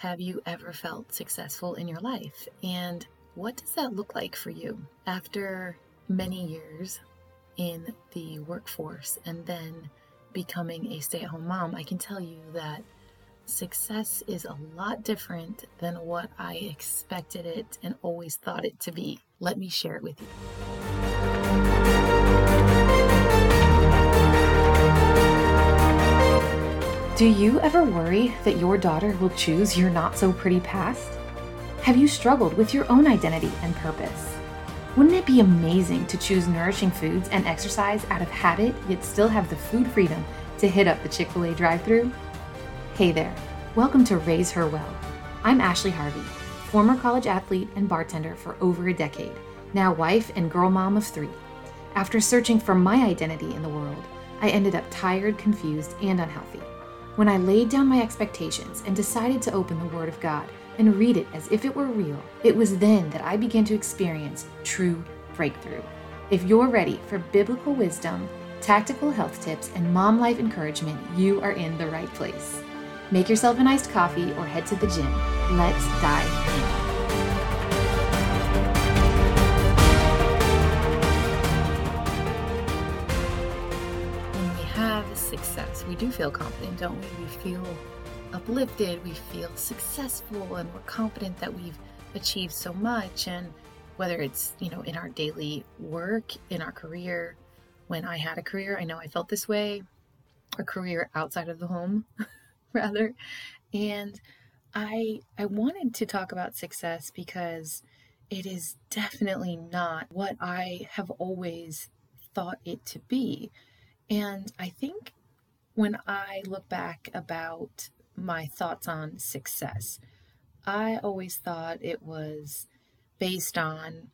Have you ever felt successful in your life? And what does that look like for you after many years in the workforce and then becoming a stay at home mom? I can tell you that success is a lot different than what I expected it and always thought it to be. Let me share it with you. Do you ever worry that your daughter will choose your not so pretty past? Have you struggled with your own identity and purpose? Wouldn't it be amazing to choose nourishing foods and exercise out of habit, yet still have the food freedom to hit up the Chick fil A drive through? Hey there, welcome to Raise Her Well. I'm Ashley Harvey, former college athlete and bartender for over a decade, now wife and girl mom of three. After searching for my identity in the world, I ended up tired, confused, and unhealthy. When I laid down my expectations and decided to open the Word of God and read it as if it were real, it was then that I began to experience true breakthrough. If you're ready for biblical wisdom, tactical health tips, and mom life encouragement, you are in the right place. Make yourself an iced coffee or head to the gym. Let's dive in. Success, we do feel confident, don't we? We feel uplifted, we feel successful, and we're confident that we've achieved so much. And whether it's, you know, in our daily work, in our career, when I had a career, I know I felt this way, a career outside of the home. rather. And I I wanted to talk about success because it is definitely not what I have always thought it to be. And I think when I look back about my thoughts on success, I always thought it was based on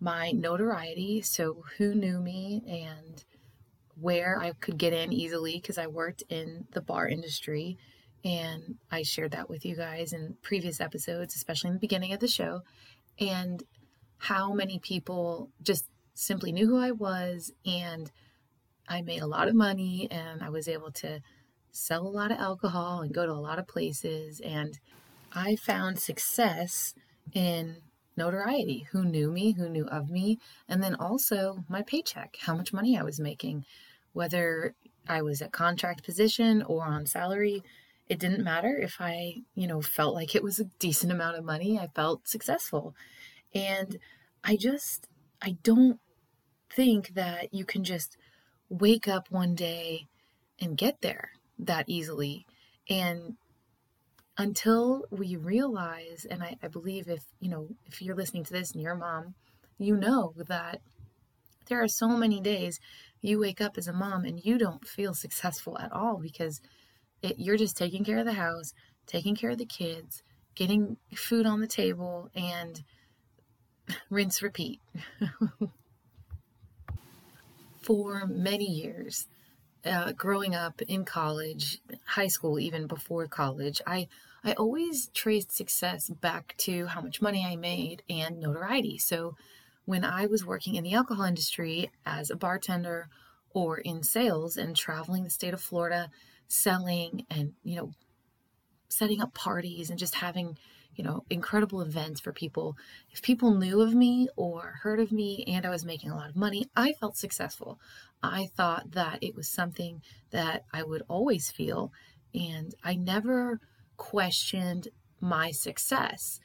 my notoriety. So, who knew me and where I could get in easily because I worked in the bar industry and I shared that with you guys in previous episodes, especially in the beginning of the show, and how many people just simply knew who I was. And I made a lot of money and I was able to sell a lot of alcohol and go to a lot of places. And I found success in notoriety who knew me, who knew of me, and then also my paycheck, how much money I was making, whether I was at contract position or on salary it didn't matter if I, you know, felt like it was a decent amount of money. I felt successful. And I just, I don't think that you can just wake up one day and get there that easily. And until we realize, and I, I believe if, you know, if you're listening to this and you're a mom, you know that there are so many days you wake up as a mom and you don't feel successful at all because it, you're just taking care of the house, taking care of the kids, getting food on the table, and rinse, repeat. For many years, uh, growing up in college, high school, even before college, I I always traced success back to how much money I made and notoriety. So when I was working in the alcohol industry as a bartender or in sales and traveling the state of Florida selling and, you know, setting up parties and just having, you know, incredible events for people. If people knew of me or heard of me and I was making a lot of money, I felt successful. I thought that it was something that I would always feel. And I never questioned my success.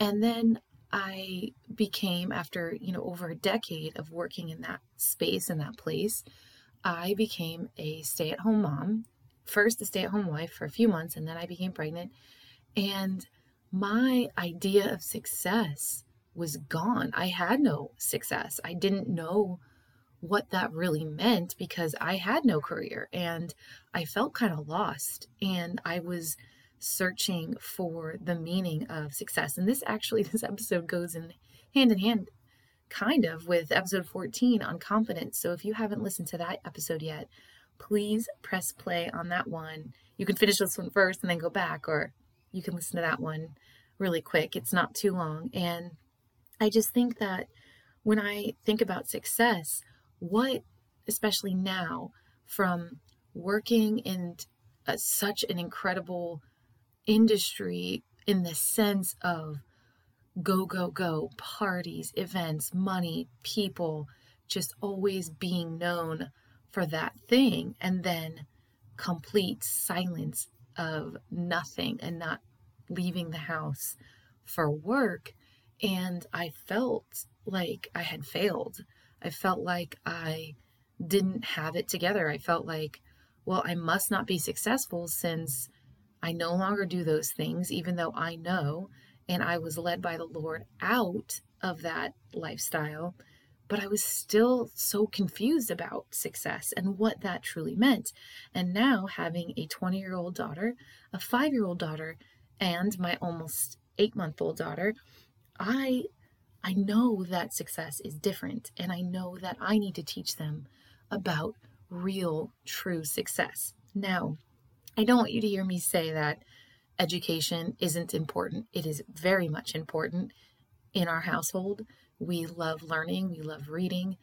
And then I became, after, you know, over a decade of working in that space in that place, I became a stay at home mom first a stay at home wife for a few months and then I became pregnant. And my idea of success was gone. I had no success. I didn't know what that really meant because I had no career and I felt kind of lost. And I was searching for the meaning of success. And this actually, this episode goes in hand in hand kind of with episode 14 on confidence. So if you haven't listened to that episode yet, please press play on that one. You can finish this one first and then go back, or you can listen to that one really quick. It's not too long. And I just think that when I think about success, what, especially now, from working in a, such an incredible industry in the sense of go, go, go, parties, events, money, people, just always being known for that thing, and then complete silence of nothing and not leaving the house for work. And I felt like I had failed. I felt like I didn't have it together. I felt like, well, I must not be successful since I no longer do those things, even though I know and I was led by the Lord out of that lifestyle. But I was still so confused about success and what that truly meant. And now, having a 20 year old daughter, a five year old daughter, and my almost eight month old daughter, I I know that success is different and I know that I need to teach them about real true success. Now, I don't want you to hear me say that education isn't important. It is very much important in our household. We love learning, we love reading,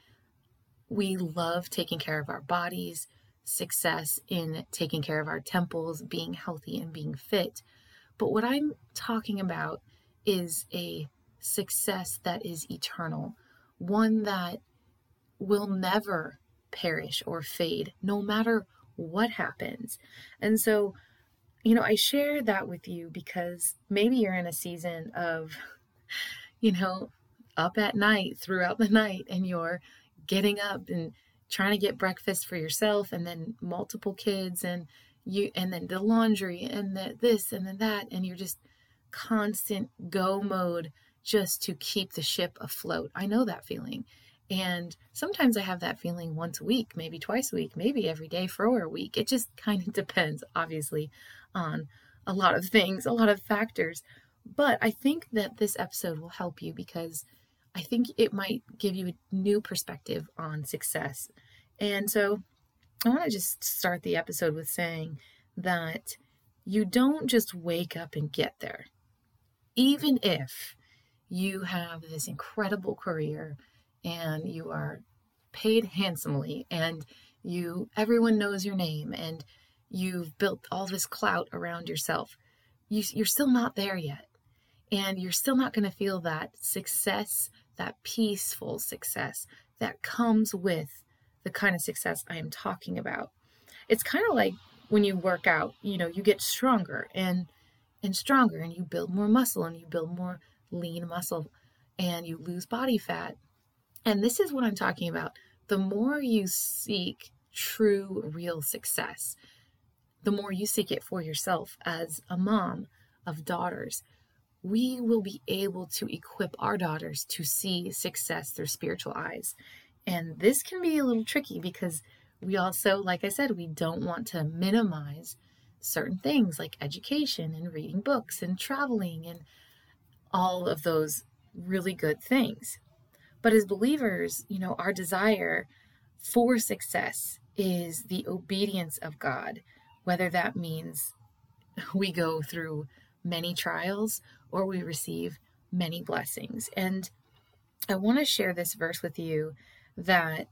we love taking care of our bodies, success in taking care of our temples, being healthy and being fit. But what I'm talking about is a success that is eternal, one that will never perish or fade, no matter what happens. And so, you know, I share that with you because maybe you're in a season of, you know, up at night throughout the night and you're getting up and trying to get breakfast for yourself and then multiple kids and you and then the laundry and the this and then that and you're just constant go mode just to keep the ship afloat. I know that feeling. And sometimes I have that feeling once a week, maybe twice a week, maybe every day for a week. It just kind of depends, obviously, on a lot of things, a lot of factors. But I think that this episode will help you because I think it might give you a new perspective on success. And so I want to just start the episode with saying that you don't just wake up and get there. Even if you have this incredible career and you are paid handsomely and you everyone knows your name and you've built all this clout around yourself you, you're still not there yet and you're still not going to feel that success that peaceful success that comes with the kind of success i am talking about it's kind of like when you work out you know you get stronger and and stronger and you build more muscle and you build more lean muscle and you lose body fat. And this is what I'm talking about. The more you seek true, real success, the more you seek it for yourself as a mom of daughters, we will be able to equip our daughters to see success through spiritual eyes. And this can be a little tricky because we also, like I said, we don't want to minimize certain things like education and reading books and traveling and all of those really good things. But as believers, you know, our desire for success is the obedience of God, whether that means we go through many trials or we receive many blessings. And I want to share this verse with you that,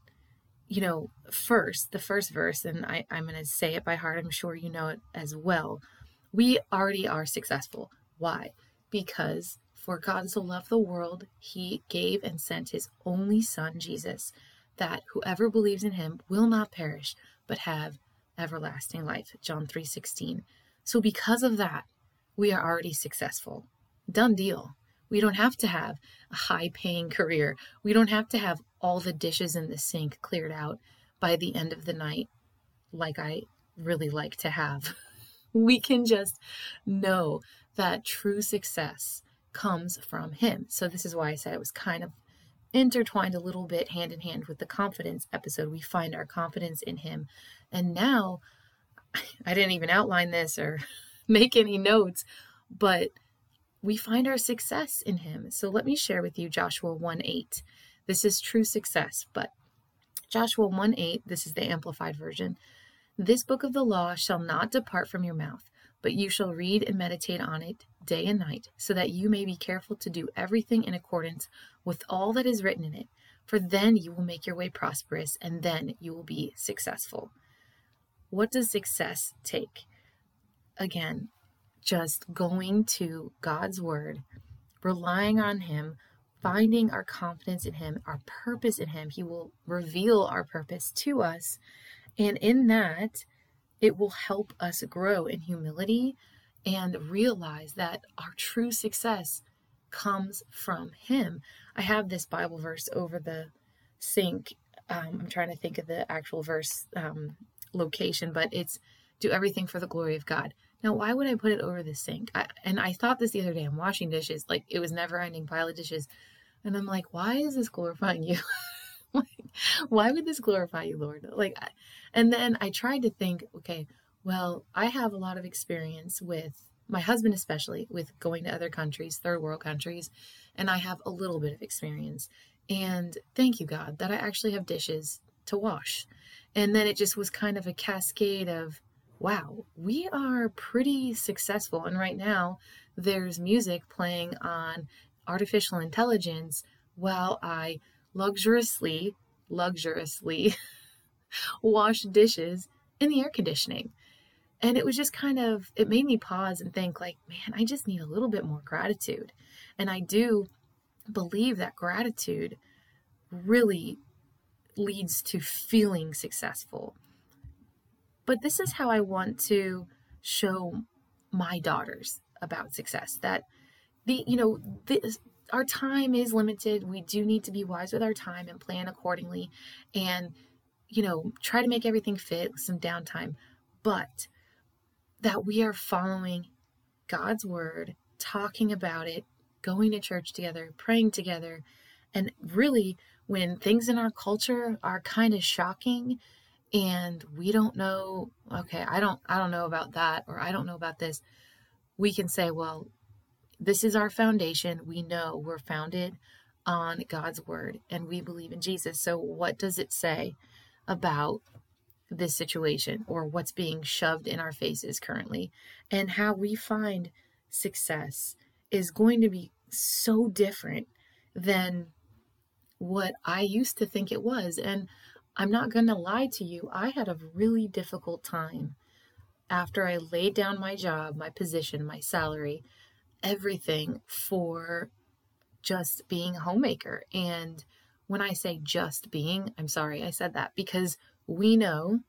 you know, first, the first verse, and I, I'm going to say it by heart, I'm sure you know it as well. We already are successful. Why? Because for God so loved the world, he gave and sent his only Son, Jesus, that whoever believes in him will not perish, but have everlasting life. John 3:16. So because of that, we are already successful. Done deal. We don't have to have a high paying career. We don't have to have all the dishes in the sink cleared out by the end of the night, like I really like to have. we can just know that true success comes from Him. So, this is why I said it was kind of intertwined a little bit hand in hand with the confidence episode. We find our confidence in Him. And now, I didn't even outline this or make any notes, but we find our success in Him. So, let me share with you Joshua 1 8. This is true success, but Joshua 1 8, this is the Amplified Version. This book of the law shall not depart from your mouth but you shall read and meditate on it day and night, so that you may be careful to do everything in accordance with all that is written in it. For then you will make your way prosperous, and then you will be successful. What does success take? Again, just going to God's word, relying on Him, finding our confidence in Him, our purpose in Him. He will reveal our purpose to us. And in that, it will help us grow in humility and realize that our true success comes from Him. I have this Bible verse over the sink. Um, I'm trying to think of the actual verse um, location, but it's do everything for the glory of God. Now, why would I put it over the sink? I, and I thought this the other day. I'm washing dishes, like it was never ending pile of dishes. And I'm like, why is this glorifying you? like, why would this glorify you, Lord? Like, and then I tried to think, okay, well, I have a lot of experience with my husband, especially with going to other countries, third world countries, and I have a little bit of experience. And thank you, God, that I actually have dishes to wash. And then it just was kind of a cascade of, wow, we are pretty successful. And right now, there's music playing on artificial intelligence while I luxuriously, luxuriously wash dishes in the air conditioning. And it was just kind of, it made me pause and think, like, man, I just need a little bit more gratitude. And I do believe that gratitude really leads to feeling successful. But this is how I want to show my daughters about success that the you know this, our time is limited. We do need to be wise with our time and plan accordingly and you know try to make everything fit with some downtime. But that we are following God's word talking about it going to church together praying together and really when things in our culture are kind of shocking and we don't know okay i don't i don't know about that or i don't know about this we can say well this is our foundation. We know we're founded on God's word and we believe in Jesus. So, what does it say about this situation or what's being shoved in our faces currently? And how we find success is going to be so different than what I used to think it was. And I'm not going to lie to you, I had a really difficult time after I laid down my job, my position, my salary everything for just being a homemaker. And when I say just being, I'm sorry I said that because we know,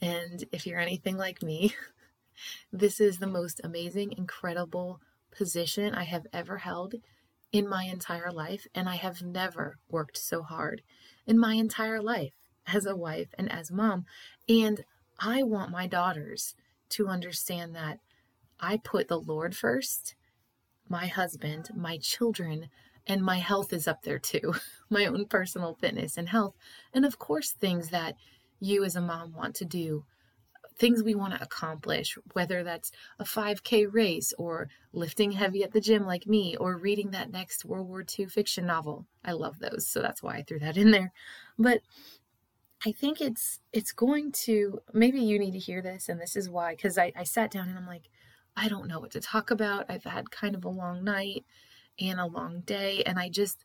and if you're anything like me, this is the most amazing, incredible position I have ever held in my entire life. And I have never worked so hard in my entire life as a wife and as mom. And I want my daughters to understand that I put the Lord first my husband, my children, and my health is up there too. my own personal fitness and health. And of course, things that you as a mom want to do, things we want to accomplish, whether that's a 5K race or lifting heavy at the gym like me or reading that next World War II fiction novel. I love those, so that's why I threw that in there. But I think it's it's going to maybe you need to hear this and this is why because I, I sat down and I'm like I don't know what to talk about. I've had kind of a long night and a long day, and I just,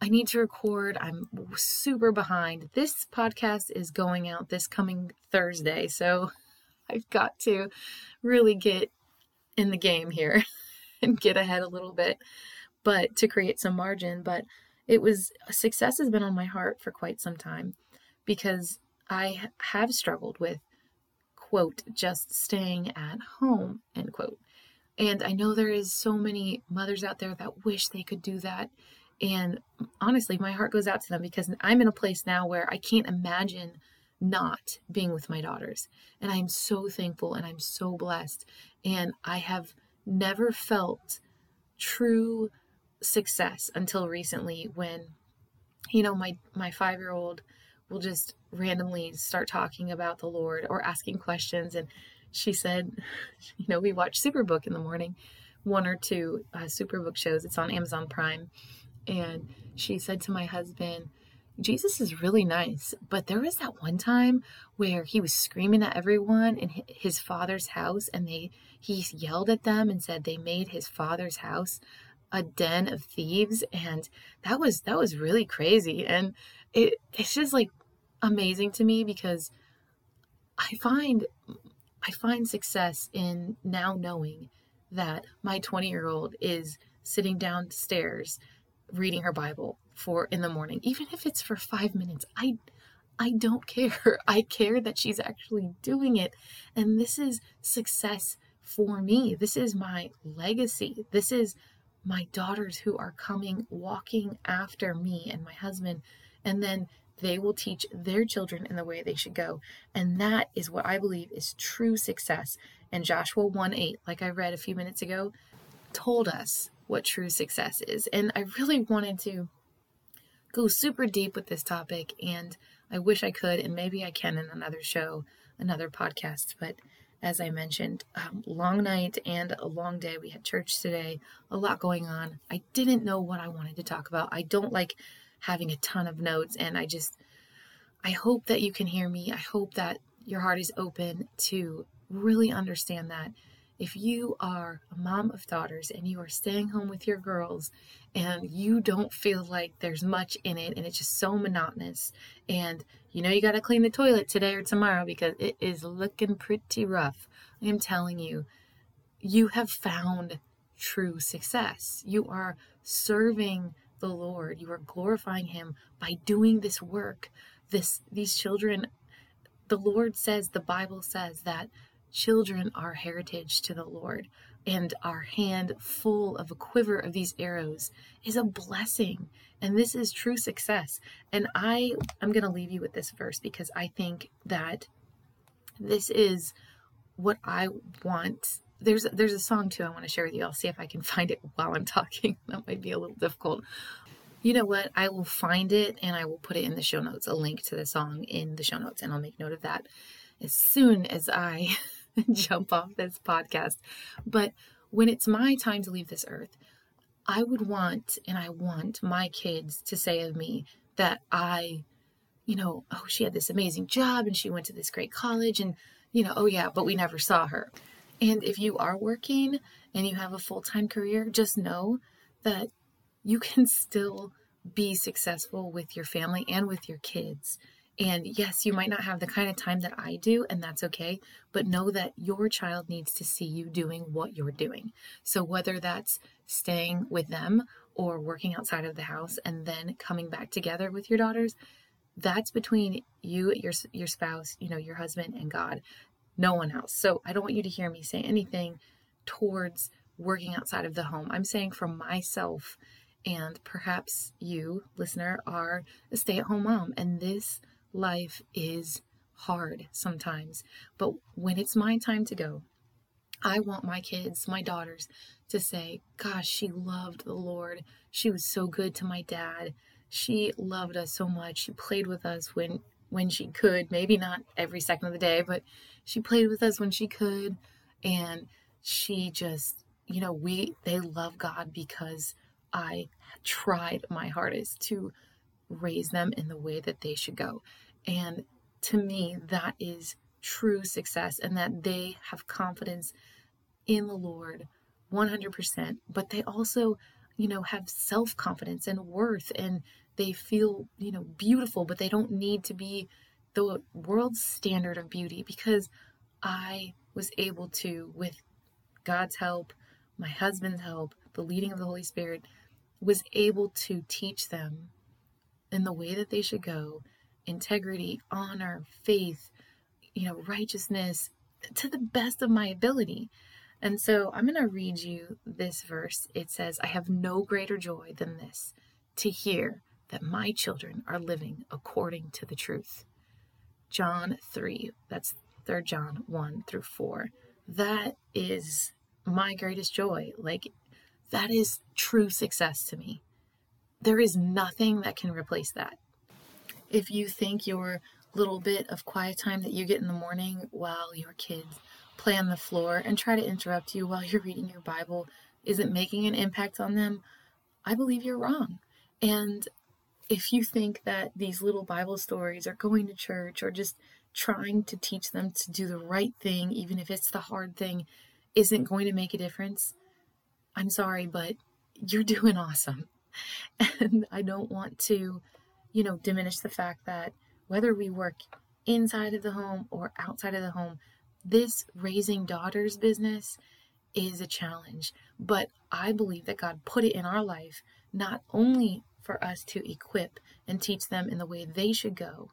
I need to record. I'm super behind. This podcast is going out this coming Thursday, so I've got to really get in the game here and get ahead a little bit, but to create some margin. But it was success has been on my heart for quite some time because I have struggled with quote, just staying at home, end quote. And I know there is so many mothers out there that wish they could do that. And honestly, my heart goes out to them because I'm in a place now where I can't imagine not being with my daughters. And I'm so thankful and I'm so blessed. And I have never felt true success until recently when you know my my 5-year-old will just randomly start talking about the Lord or asking questions. And she said, you know, we watch Superbook in the morning, one or two uh, Superbook shows. It's on Amazon Prime. And she said to my husband, Jesus is really nice, but there was that one time where he was screaming at everyone in his father's house and they he yelled at them and said they made his father's house a den of thieves and that was that was really crazy and it it's just like amazing to me because I find I find success in now knowing that my 20 year old is sitting downstairs reading her Bible for in the morning, even if it's for five minutes. I I don't care. I care that she's actually doing it. And this is success for me. This is my legacy. This is my daughters who are coming walking after me and my husband. And then they will teach their children in the way they should go. And that is what I believe is true success. And Joshua 1 8, like I read a few minutes ago, told us what true success is. And I really wanted to go super deep with this topic. And I wish I could, and maybe I can in another show, another podcast. But as I mentioned, um, long night and a long day. We had church today, a lot going on. I didn't know what I wanted to talk about. I don't like having a ton of notes, and I just, I hope that you can hear me. I hope that your heart is open to really understand that if you are a mom of daughters and you are staying home with your girls and you don't feel like there's much in it and it's just so monotonous and you know you got to clean the toilet today or tomorrow because it is looking pretty rough i am telling you you have found true success. You are serving the lord. You are glorifying him by doing this work. This these children the lord says the bible says that children are heritage to the Lord, and our hand full of a quiver of these arrows is a blessing. And this is true success. And I I'm going to leave you with this verse because I think that this is what I want. There's there's a song too I want to share with you. I'll see if I can find it while I'm talking. That might be a little difficult. You know what? I will find it and I will put it in the show notes, a link to the song in the show notes, and I'll make note of that as soon as I jump off this podcast. But when it's my time to leave this earth, I would want and I want my kids to say of me that I, you know, oh, she had this amazing job and she went to this great college and, you know, oh yeah, but we never saw her. And if you are working and you have a full time career, just know that you can still be successful with your family and with your kids. And yes, you might not have the kind of time that I do, and that's okay, but know that your child needs to see you doing what you're doing. So, whether that's staying with them or working outside of the house and then coming back together with your daughters, that's between you, your, your spouse, you know, your husband, and God, no one else. So, I don't want you to hear me say anything towards working outside of the home. I'm saying for myself, and perhaps you, listener, are a stay at home mom, and this life is hard sometimes. But when it's my time to go, I want my kids, my daughters, to say, Gosh, she loved the Lord. She was so good to my dad. She loved us so much. She played with us when when she could, maybe not every second of the day, but she played with us when she could. And she just, you know, we they love God because I tried my hardest to raise them in the way that they should go. And to me, that is true success and that they have confidence in the Lord 100%, but they also, you know, have self confidence and worth and they feel, you know, beautiful, but they don't need to be the world's standard of beauty because I was able to, with God's help, my husband's help, the leading of the Holy Spirit, was able to teach them in the way that they should go integrity, honor, faith, you know, righteousness to the best of my ability. And so I'm going to read you this verse. It says, I have no greater joy than this to hear that my children are living according to the truth. John 3, that's 3 John 1 through 4. That is my greatest joy. Like, that is true success to me. There is nothing that can replace that if you think your little bit of quiet time that you get in the morning while your kids play on the floor and try to interrupt you while you're reading your Bible isn't making an impact on them, I believe you're wrong. And if you think that these little Bible stories or going to church or just trying to teach them to do the right thing, even if it's the hard thing, isn't going to make a difference, I'm sorry, but you're doing awesome. And I don't want to you know, diminish the fact that whether we work inside of the home or outside of the home, this raising daughters business is a challenge, but I believe that God put it in our life not only for us to equip and teach them in the way they should go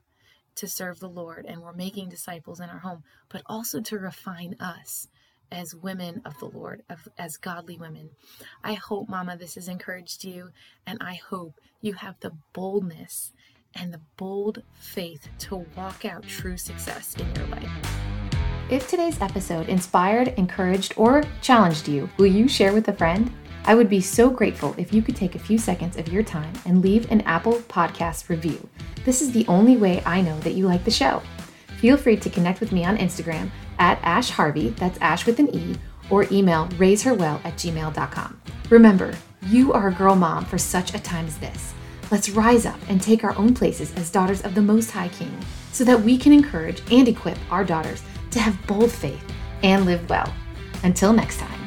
to serve the Lord, and we're making disciples in our home, but also to refine us as women of the Lord, of, as godly women. I hope, Mama, this has encouraged you, and I hope you have the boldness and the bold faith to walk out true success in your life. If today's episode inspired, encouraged, or challenged you, will you share with a friend? I would be so grateful if you could take a few seconds of your time and leave an Apple Podcast review. This is the only way I know that you like the show. Feel free to connect with me on Instagram at Ash Harvey, that's Ash with an E, or email raiseherwell at gmail.com. Remember, you are a girl mom for such a time as this. Let's rise up and take our own places as daughters of the Most High King so that we can encourage and equip our daughters to have bold faith and live well. Until next time.